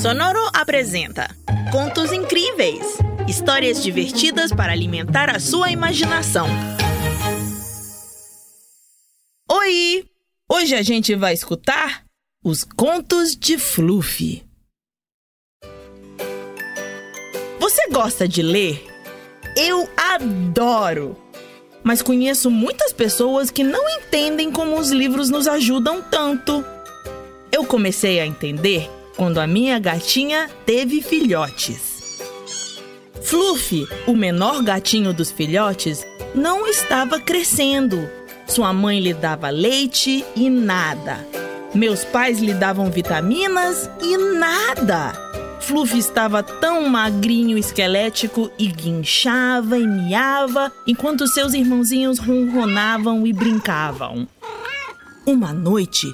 Sonoro apresenta Contos Incríveis histórias divertidas para alimentar a sua imaginação. Oi! Hoje a gente vai escutar os Contos de Fluffy. Você gosta de ler? Eu adoro! Mas conheço muitas pessoas que não entendem como os livros nos ajudam tanto. Eu comecei a entender quando a minha gatinha teve filhotes. Fluffy, o menor gatinho dos filhotes, não estava crescendo. Sua mãe lhe dava leite e nada. Meus pais lhe davam vitaminas e nada. Fluffy estava tão magrinho, esquelético e guinchava e miava, enquanto seus irmãozinhos ronronavam e brincavam. Uma noite,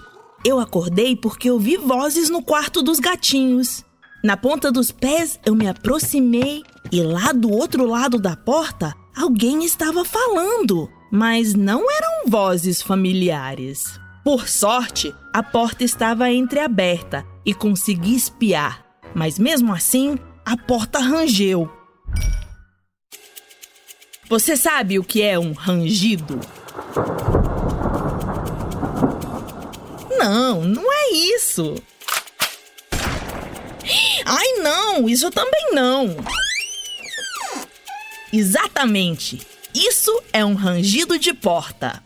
eu acordei porque ouvi vozes no quarto dos gatinhos. Na ponta dos pés, eu me aproximei e lá do outro lado da porta, alguém estava falando, mas não eram vozes familiares. Por sorte, a porta estava entreaberta e consegui espiar, mas mesmo assim, a porta rangeu. Você sabe o que é um rangido? Não, não é isso. Ai, não, isso também não. Exatamente. Isso é um rangido de porta.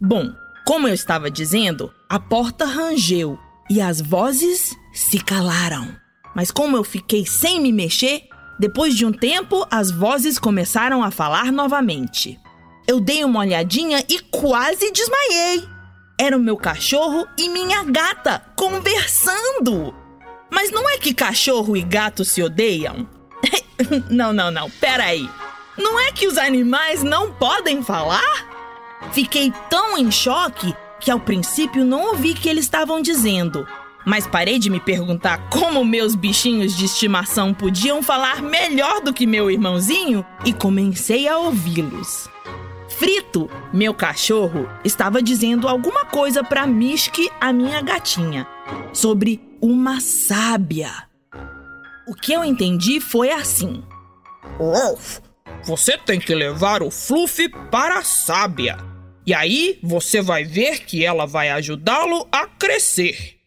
Bom, como eu estava dizendo, a porta rangeu e as vozes se calaram. Mas como eu fiquei sem me mexer, depois de um tempo as vozes começaram a falar novamente. Eu dei uma olhadinha e quase desmaiei. Era o meu cachorro e minha gata conversando. Mas não é que cachorro e gato se odeiam? não, não, não, peraí. Não é que os animais não podem falar? Fiquei tão em choque que ao princípio não ouvi o que eles estavam dizendo. Mas parei de me perguntar como meus bichinhos de estimação podiam falar melhor do que meu irmãozinho e comecei a ouvi-los. Frito, meu cachorro, estava dizendo alguma coisa para Mishki, a minha gatinha, sobre uma sábia. O que eu entendi foi assim: Wolf, você tem que levar o Fluffy para a sábia. E aí você vai ver que ela vai ajudá-lo a crescer.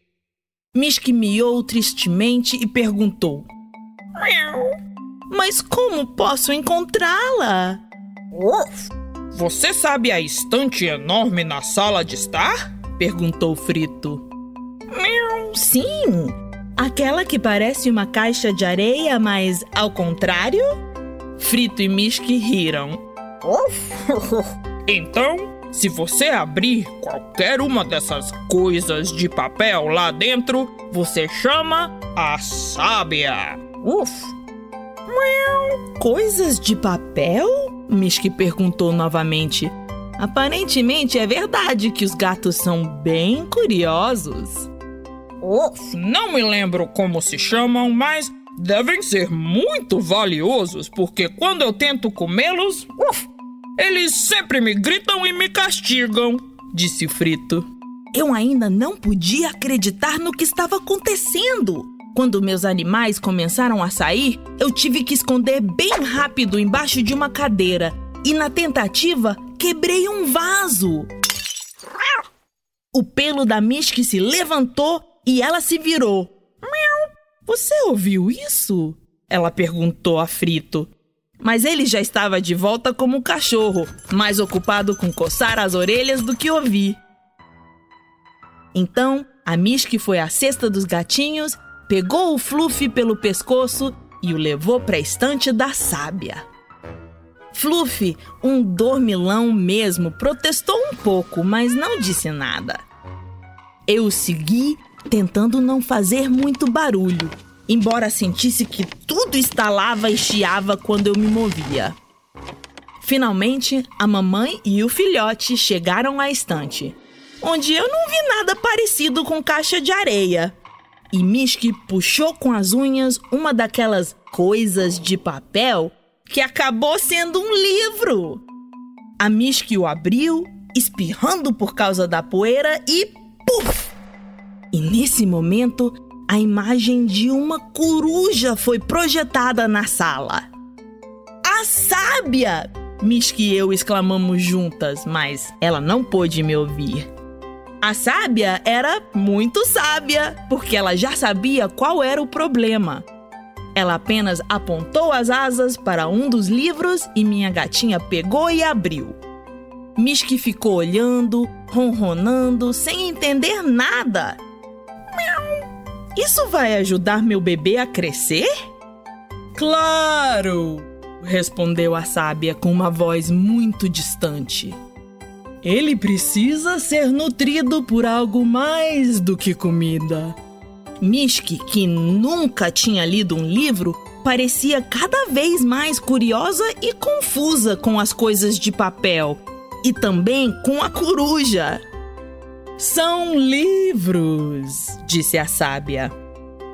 Mishki miou tristemente e perguntou: Mas como posso encontrá-la? Wolf, você sabe a estante enorme na sala de estar? Perguntou Frito. Sim, aquela que parece uma caixa de areia, mas ao contrário? Frito e Mishki riram. então, se você abrir qualquer uma dessas coisas de papel lá dentro, você chama a sábia. Uf. Coisas de papel? Mishki perguntou novamente. Aparentemente é verdade que os gatos são bem curiosos. Uf, não me lembro como se chamam, mas devem ser muito valiosos, porque quando eu tento comê-los, eles sempre me gritam e me castigam, disse Frito. Eu ainda não podia acreditar no que estava acontecendo. Quando meus animais começaram a sair, eu tive que esconder bem rápido embaixo de uma cadeira e, na tentativa, quebrei um vaso. O pelo da Mishki se levantou e ela se virou. Você ouviu isso? Ela perguntou a Frito. Mas ele já estava de volta como um cachorro, mais ocupado com coçar as orelhas do que ouvir. Então, a Mishki foi à cesta dos gatinhos pegou o Fluffy pelo pescoço e o levou para a estante da sábia. Fluffy, um dormilão mesmo, protestou um pouco, mas não disse nada. Eu segui, tentando não fazer muito barulho, embora sentisse que tudo estalava e chiava quando eu me movia. Finalmente, a mamãe e o filhote chegaram à estante, onde eu não vi nada parecido com caixa de areia e Mishki puxou com as unhas uma daquelas coisas de papel que acabou sendo um livro. A Mishki o abriu, espirrando por causa da poeira e puf! E nesse momento, a imagem de uma coruja foi projetada na sala. A sábia! Miski e eu exclamamos juntas, mas ela não pôde me ouvir. A sábia era muito sábia, porque ela já sabia qual era o problema. Ela apenas apontou as asas para um dos livros e minha gatinha pegou e abriu. Miski ficou olhando, ronronando, sem entender nada. Isso vai ajudar meu bebê a crescer? Claro! respondeu a sábia com uma voz muito distante. Ele precisa ser nutrido por algo mais do que comida. Mishki, que nunca tinha lido um livro, parecia cada vez mais curiosa e confusa com as coisas de papel e também com a coruja. São livros, disse a sábia.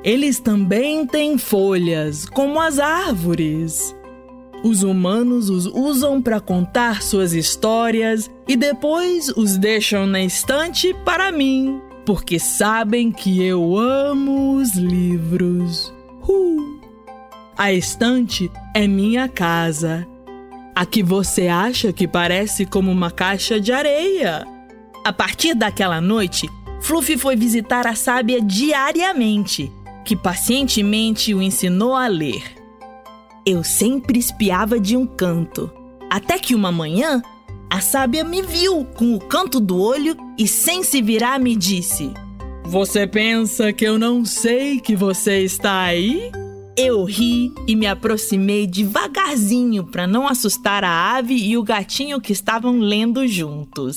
Eles também têm folhas, como as árvores. Os humanos os usam para contar suas histórias e depois os deixam na estante para mim, porque sabem que eu amo os livros. Uh! A estante é minha casa. A que você acha que parece como uma caixa de areia. A partir daquela noite, Fluffy foi visitar a sábia diariamente, que pacientemente o ensinou a ler. Eu sempre espiava de um canto. Até que uma manhã, a sábia me viu com o canto do olho e, sem se virar, me disse: Você pensa que eu não sei que você está aí? Eu ri e me aproximei devagarzinho para não assustar a ave e o gatinho que estavam lendo juntos.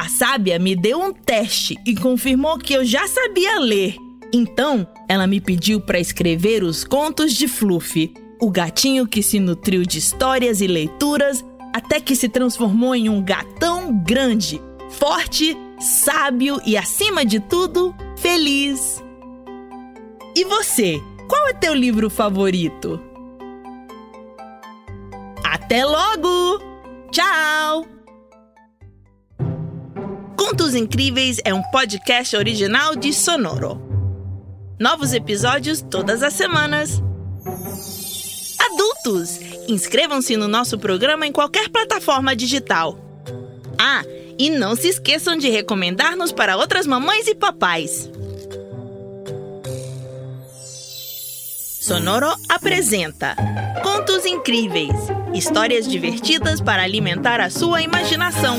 A sábia me deu um teste e confirmou que eu já sabia ler. Então, ela me pediu para escrever os contos de Fluffy o gatinho que se nutriu de histórias e leituras até que se transformou em um gatão grande, forte, sábio e, acima de tudo, feliz. E você, qual é teu livro favorito? Até logo! Tchau! Contos Incríveis é um podcast original de Sonoro. Novos episódios todas as semanas adultos. Inscrevam-se no nosso programa em qualquer plataforma digital. Ah, e não se esqueçam de recomendar-nos para outras mamães e papais. Sonoro apresenta Contos Incríveis histórias divertidas para alimentar a sua imaginação.